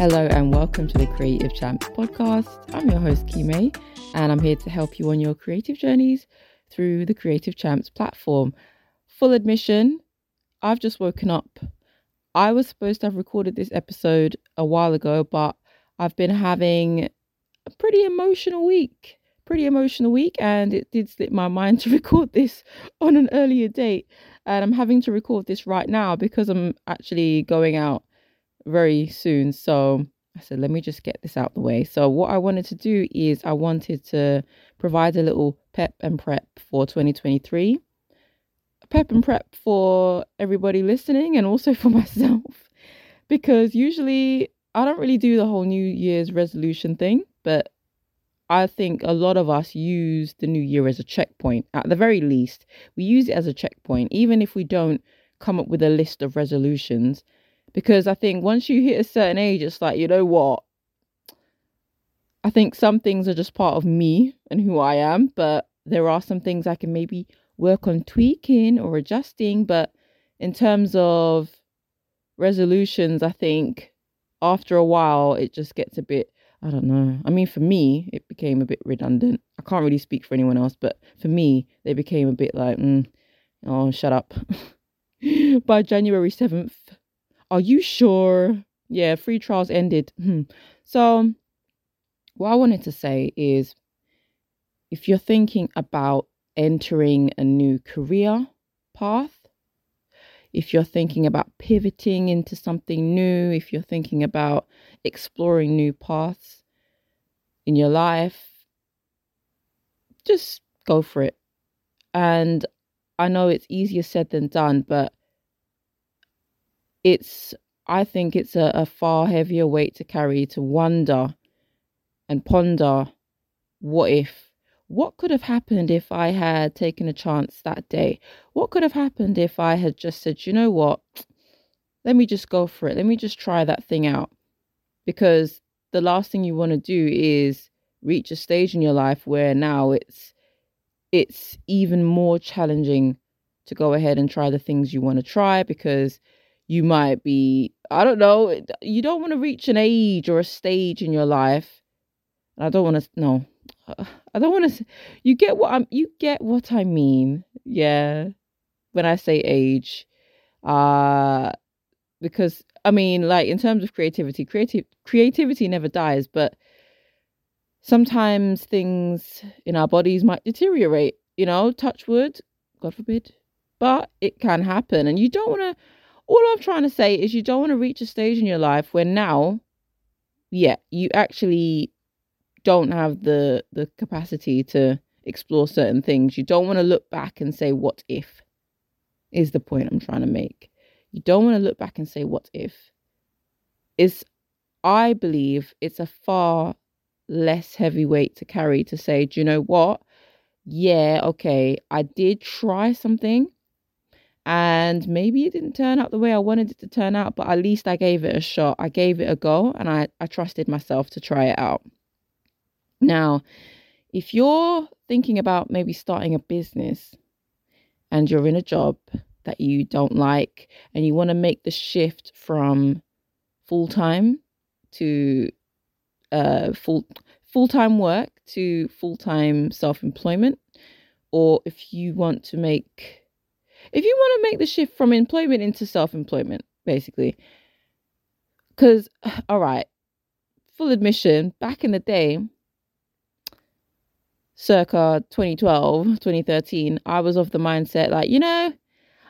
Hello and welcome to the Creative Champs podcast. I'm your host, Kime, and I'm here to help you on your creative journeys through the Creative Champs platform. Full admission, I've just woken up. I was supposed to have recorded this episode a while ago, but I've been having a pretty emotional week. Pretty emotional week, and it did slip my mind to record this on an earlier date. And I'm having to record this right now because I'm actually going out very soon. So I said, let me just get this out the way. So, what I wanted to do is I wanted to provide a little pep and prep for 2023. Pep and prep for everybody listening and also for myself. Because usually I don't really do the whole New Year's resolution thing, but I think a lot of us use the new year as a checkpoint. At the very least, we use it as a checkpoint, even if we don't come up with a list of resolutions because I think once you hit a certain age, it's like, you know what? I think some things are just part of me and who I am, but there are some things I can maybe work on tweaking or adjusting. But in terms of resolutions, I think after a while it just gets a bit, I don't know. I mean, for me, it became a bit redundant. I can't really speak for anyone else, but for me, they became a bit like, mm, oh, shut up. By January 7th, are you sure? Yeah, free trials ended. Hmm. So, what I wanted to say is if you're thinking about entering a new career path, if you're thinking about pivoting into something new, if you're thinking about exploring new paths in your life, just go for it. And I know it's easier said than done, but it's I think it's a, a far heavier weight to carry to wonder and ponder what if what could have happened if I had taken a chance that day? What could have happened if I had just said, you know what? Let me just go for it. Let me just try that thing out. Because the last thing you want to do is reach a stage in your life where now it's it's even more challenging to go ahead and try the things you want to try because you might be i don't know you don't want to reach an age or a stage in your life. I don't want to no. I don't want to you get what i'm you get what i mean yeah when i say age. Uh because i mean like in terms of creativity creative creativity never dies but sometimes things in our bodies might deteriorate you know touch wood god forbid but it can happen and you don't want to all I'm trying to say is you don't want to reach a stage in your life where now, yeah, you actually don't have the the capacity to explore certain things. You don't want to look back and say what if is the point I'm trying to make. You don't want to look back and say what if. Is I believe it's a far less heavy weight to carry to say, do you know what? Yeah, okay, I did try something and maybe it didn't turn out the way I wanted it to turn out, but at least I gave it a shot. I gave it a go and I, I trusted myself to try it out. Now, if you're thinking about maybe starting a business and you're in a job that you don't like and you want to make the shift from full time to uh, full full time work to full time self employment, or if you want to make if you want to make the shift from employment into self employment, basically, because, all right, full admission, back in the day, circa 2012, 2013, I was of the mindset like, you know,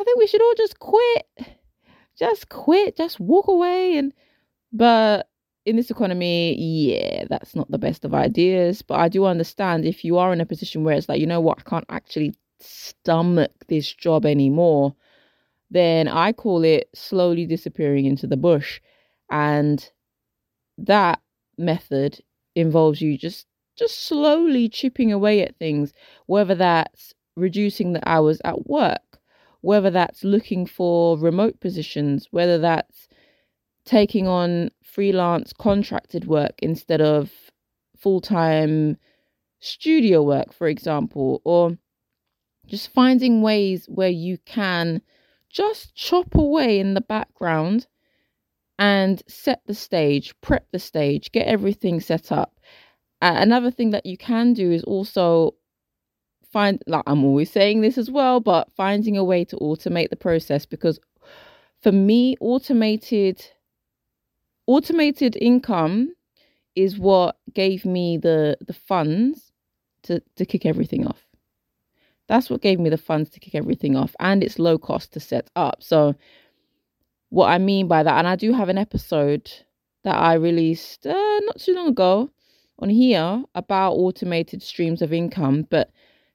I think we should all just quit. Just quit, just walk away. And, but in this economy, yeah, that's not the best of ideas. But I do understand if you are in a position where it's like, you know what, I can't actually stomach this job anymore, then I call it slowly disappearing into the bush. And that method involves you just just slowly chipping away at things, whether that's reducing the hours at work, whether that's looking for remote positions, whether that's taking on freelance contracted work instead of full time studio work, for example, or just finding ways where you can just chop away in the background and set the stage, prep the stage, get everything set up. Uh, another thing that you can do is also find, like I'm always saying this as well, but finding a way to automate the process because for me, automated automated income is what gave me the the funds to to kick everything off. That's what gave me the funds to kick everything off, and it's low cost to set up. So, what I mean by that, and I do have an episode that I released uh, not too long ago on here about automated streams of income, but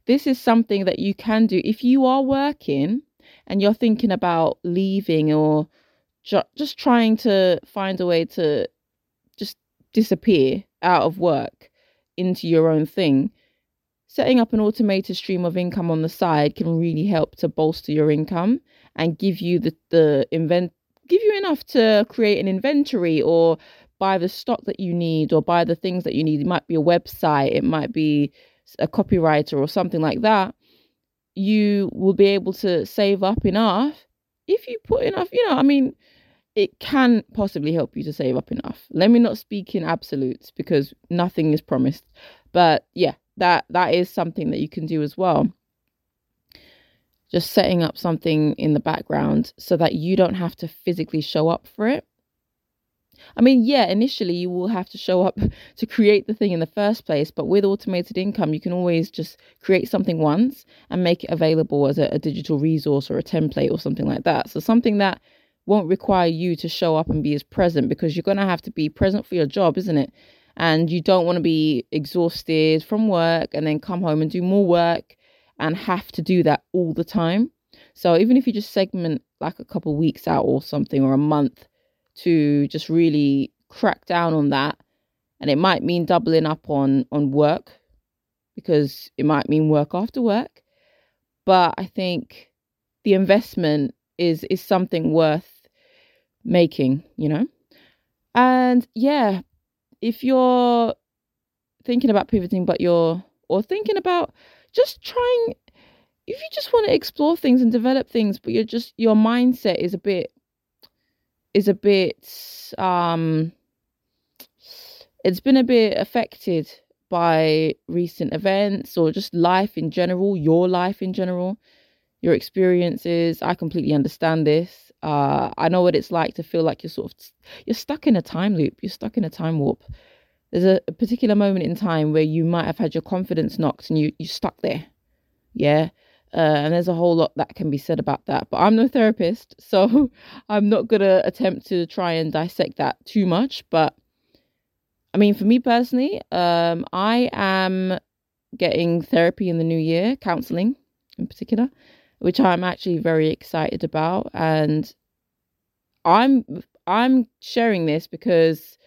this is something that you can do if you are working and you're thinking about leaving or ju- just trying to find a way to just disappear out of work into your own thing setting up an automated stream of income on the side can really help to bolster your income and give you the the invent give you enough to create an inventory or buy the stock that you need or buy the things that you need. It might be a website it might be a copywriter or something like that. You will be able to save up enough if you put enough you know i mean it can possibly help you to save up enough. Let me not speak in absolutes because nothing is promised. But yeah that that is something that you can do as well just setting up something in the background so that you don't have to physically show up for it I mean, yeah, initially you will have to show up to create the thing in the first place, but with automated income, you can always just create something once and make it available as a, a, digital resource or a template or something like that. So, something that won't require you to show up and be as present because you're going to have to be present for your job, isn't it? And you don't want to be exhausted from work and then come home and do more work and have to do that all the time. So, even if you just segment like a couple weeks out or something or a month to just really crack down on that and it might mean doubling up on on work because it might mean work after work but i think the investment is is something worth making you know and yeah if you're thinking about pivoting but you're or thinking about just trying if you just want to explore things and develop things but you're just your mindset is a bit is a bit um it's been a bit affected by recent events or just life in general, your life in general, your experiences. I completely understand this. Uh, I know what it's like to feel like you're sort of you're stuck in a time loop. You're stuck in a time warp. There's a, a particular moment in time where you might have had your confidence knocked and you you stuck there. Yeah, uh, and there's a whole lot that can be said about that. But I'm no therapist, so I'm not going to attempt to try and dissect that too much. But I mean, for me personally, um, I am getting therapy in the new year, counseling in particular, which I'm actually very excited about. And I'm I'm sharing this because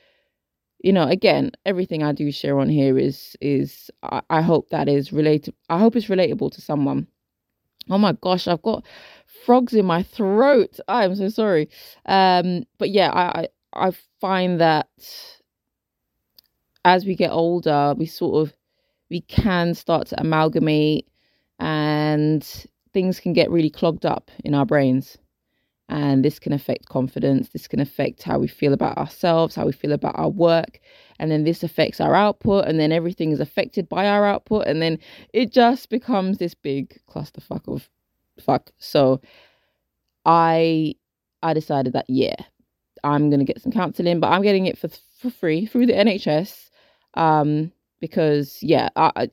you know again everything i do share on here is is I, I hope that is related i hope it's relatable to someone Oh my gosh, I've got frogs in my throat. I'm so sorry. Um, but yeah, I, I I find that as we get older, we sort of we can start to amalgamate and things can get really clogged up in our brains. And this can affect confidence. This can affect how we feel about ourselves, how we feel about our work. And then this affects our output. And then everything is affected by our output. And then it just becomes this big clusterfuck of fuck. So I I decided that, yeah, I'm going to get some counseling, but I'm getting it for, for free through the NHS. Um, because, yeah, I, I,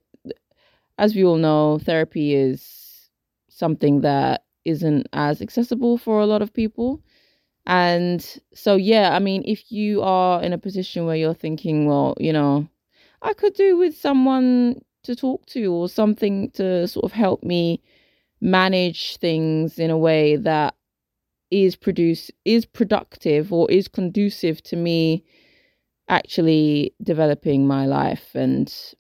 as we all know, therapy is something that isn't as accessible for a lot of people. And so, yeah, I mean, if you are in a position where you're thinking, well, you know, I could do with someone to talk to or something to sort of help me manage things in a way that is produce is productive or is conducive to me actually developing my life and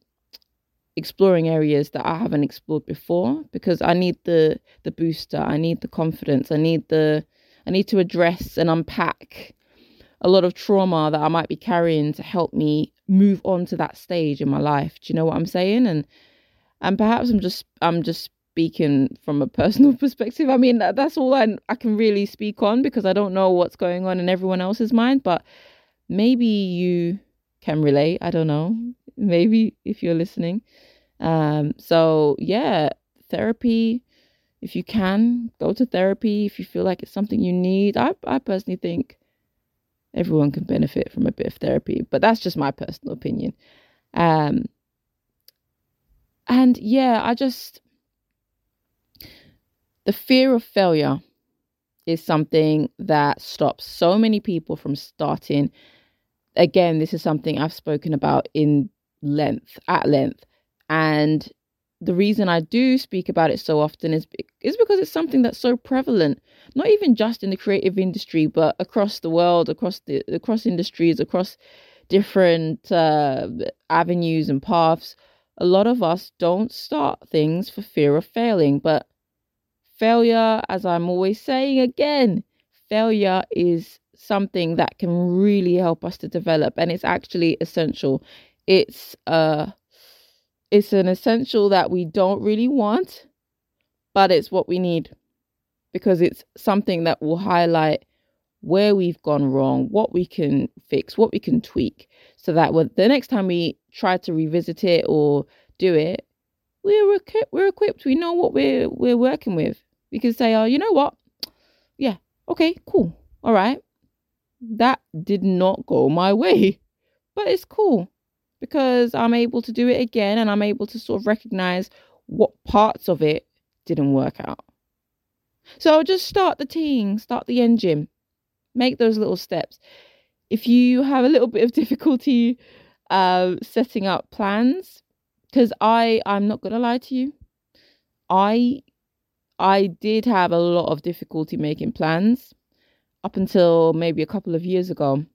exploring areas that I haven't explored before because I need the the booster, I need the confidence, I need the I need to address and unpack a lot of trauma that I might be carrying to help me move on to that stage in my life. Do you know what I'm saying? And and perhaps I'm just I'm just speaking from a personal perspective. I mean, that's all I, I can really speak on because I don't know what's going on in everyone else's mind. But maybe you can relate. I don't know. Maybe if you're listening. Um, so, yeah, therapy. If you can, go to therapy. If you feel like it's something you need, I, I personally think everyone can benefit from a bit of therapy, but that's just my personal opinion. Um, and yeah, I just, the fear of failure is something that stops so many people from starting. Again, this is something I've spoken about in length, at length. And the reason I do speak about it so often is is because it's something that's so prevalent, not even just in the creative industry, but across the world, across the across industries, across different uh, avenues and paths. A lot of us don't start things for fear of failing, but failure, as I'm always saying again, failure is something that can really help us to develop, and it's actually essential. It's uh it's an essential that we don't really want, but it's what we need because it's something that will highlight where we've gone wrong, what we can fix, what we can tweak, so that when the next time we try to revisit it or do it, we're equipped. We're equipped. We know what we're we're working with. We can say, "Oh, you know what? Yeah, okay, cool, all right. That did not go my way, but it's cool because I'm able to do it again and I'm able to sort of recognize what parts of it didn't work out. So just start the team, start the engine, make those little steps. If you have a little bit of difficulty uh, setting up plans, because I I'm not gonna lie to you, I I did have a lot of difficulty making plans up until maybe a couple of years ago,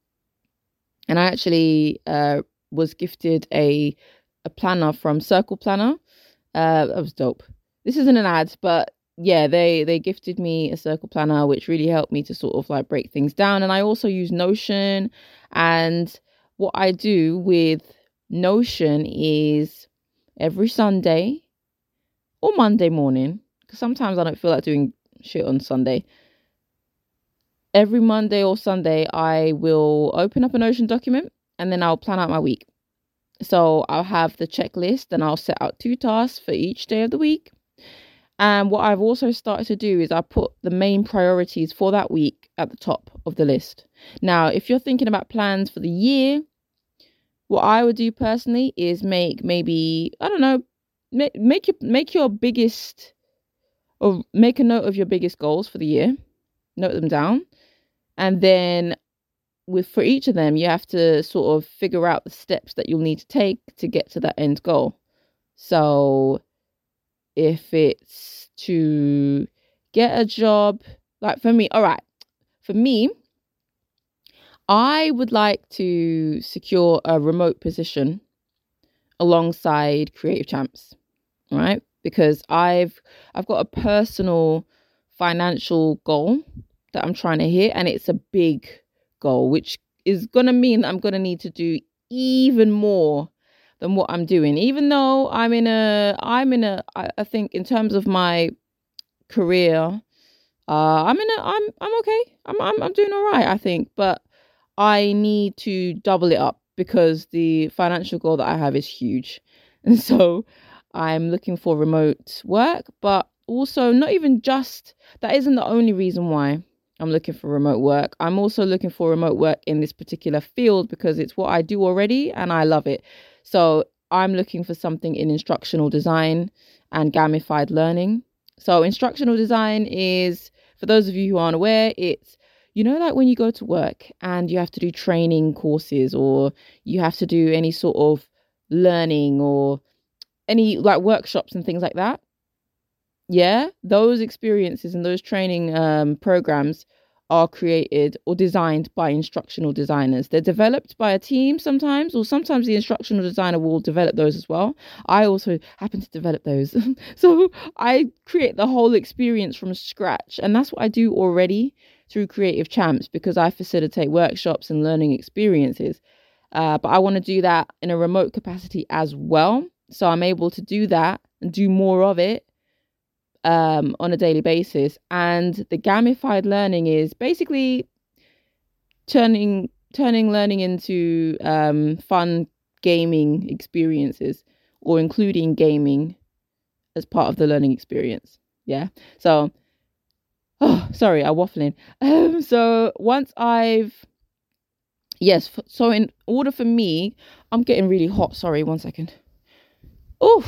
and I actually uh, was gifted a a planner from Circle Planner. Uh, that was dope. This isn't an ad, but yeah, they they gifted me a circle planner, which really helped me to sort of like break things down. And I also use Notion. And what I do with Notion is every Sunday or Monday morning, because sometimes I don't feel like doing shit on Sunday. Every Monday or Sunday, I will open up a Notion document and then I'll plan out my week. So I'll have the checklist and I'll set out two tasks for each day of the week. And what I've also started to do is I put the main priorities for that week at the top of the list. Now, if you're thinking about plans for the year, what I would do personally is make maybe I don't know, make make your make your biggest or make a note of your biggest goals for the year. Note them down. And then with for each of them, you have to sort of figure out the steps that you'll need to take to get to that end goal. So if it's to get a job, like for me, all right, for me, I would like to secure a remote position alongside Creative Champs, right? Because I've I've got a personal financial goal that I'm trying to hit and it's a big goal, which is going to mean that I'm going to need to do even more than what I'm doing. Even though I'm in a, I'm in a, I think in terms of my career, uh, I'm in a, I'm, I'm okay. I'm, I'm, I'm doing all right, I think. But I need to double it up because the financial goal that I have is huge. And so I'm looking for remote work, but also not even just, that isn't the only reason why. I'm looking for remote work. I'm also looking for remote work in this particular field because it's what I do already and I love it. So I'm looking for something in instructional design and gamified learning. So, instructional design is, for those of you who aren't aware, it's you know, like when you go to work and you have to do training courses or you have to do any sort of learning or any like workshops and things like that yeah, those experiences and those training um, programs are created or designed by instructional designers. They're developed by a team sometimes, or sometimes the instructional designer will develop those as well. I also happen to develop those. so I create the whole experience from scratch. And that's what I do already through Creative Champs because I facilitate workshops and learning experiences. Uh, but I want to do that in a remote capacity as well. So I'm able to do that and do more of it um, on a daily basis. And the gamified learning is basically turning turning learning into um, fun gaming experiences or including gaming as part of the learning experience. Yeah. So, oh, sorry, I'm waffling. Um, so once I've, yes, so in order for me, I'm getting really hot. Sorry, one second. Oh,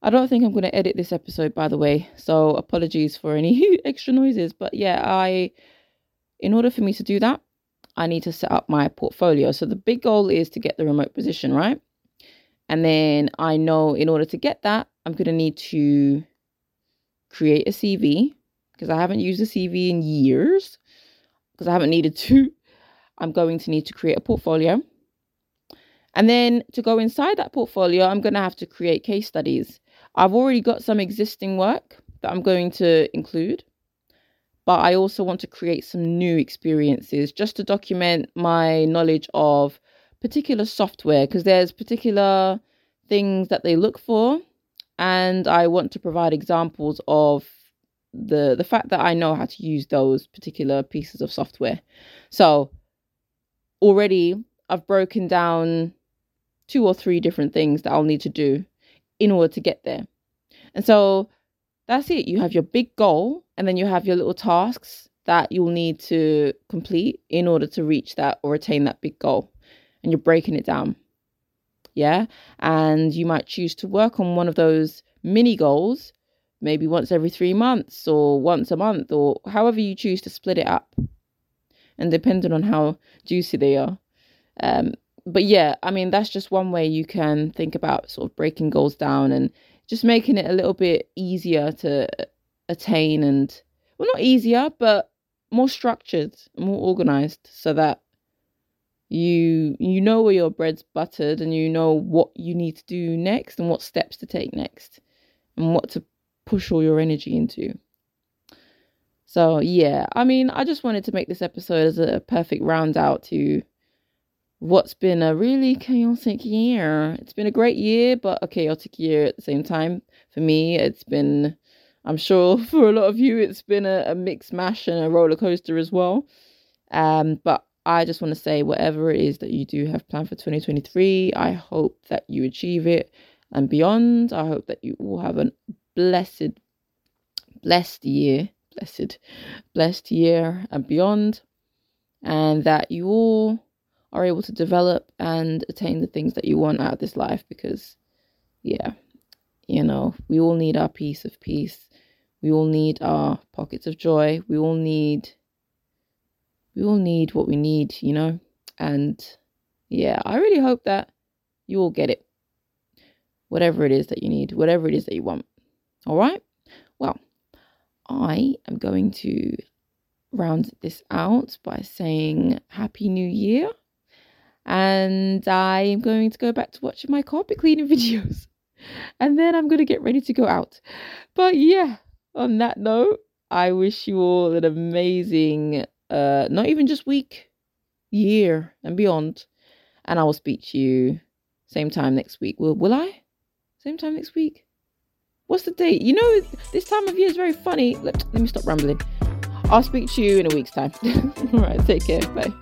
I don't think I'm going to edit this episode, by the way. So apologies for any extra noises. But yeah, I, in order for me to do that, I need to set up my portfolio. So the big goal is to get the remote position, right? And then I know in order to get that, I'm going to need to create a CV because I haven't used a CV in years because I haven't needed to. I'm going to need to create a portfolio. And then to go inside that portfolio, I'm going to have to create case studies. I've already got some existing work that I'm going to include but I also want to create some new experiences just to document my knowledge of particular software because there's particular things that they look for and I want to provide examples of the the fact that I know how to use those particular pieces of software. So already I've broken down two or three different things that I'll need to do in order to get there. And so that's it. You have your big goal and then you have your little tasks that you'll need to complete in order to reach that or attain that big goal. And you're breaking it down. Yeah. And you might choose to work on one of those mini goals maybe once every three months or once a month or however you choose to split it up. And depending on how juicy they are. Um, but yeah, I mean, that's just one way you can think about sort of breaking goals down and just making it a little bit easier to attain and well not easier but more structured more organized so that you you know where your bread's buttered and you know what you need to do next and what steps to take next and what to push all your energy into. So yeah i mean i just wanted to make this episode as a perfect round out to what's been a really chaotic year. It's been a great year, but a chaotic year at the same time. For me, it's been, I'm sure for a lot of you, it's been a, a mixed mash and a roller coaster as well. Um, but I just want to say, whatever it is that you do have planned for 2023, I hope that you achieve it and beyond. I hope that you all have a blessed, blessed year, blessed, blessed year and beyond, and that you all are able to develop and attain the things that you want out of this life because yeah you know we all need our piece of peace. We all need our pockets of joy. We all need we all need what we need you know? And yeah i really hope that you all get it. Whatever it is that you need whatever it is that you want. All right? Well i am going to round this out by saying happy new year and I am going to go back to watching my carpet cleaning videos. And then I'm going to get ready to go out. But yeah, on that note, I wish you all an amazing, uh, not even just week, year and beyond. And I will speak to you same time next week. Will will I? Same time next week? What's the date? You know, this time of year is very funny. Let, let me stop rambling. I'll speak to you in a week's time. all right, take care. Bye.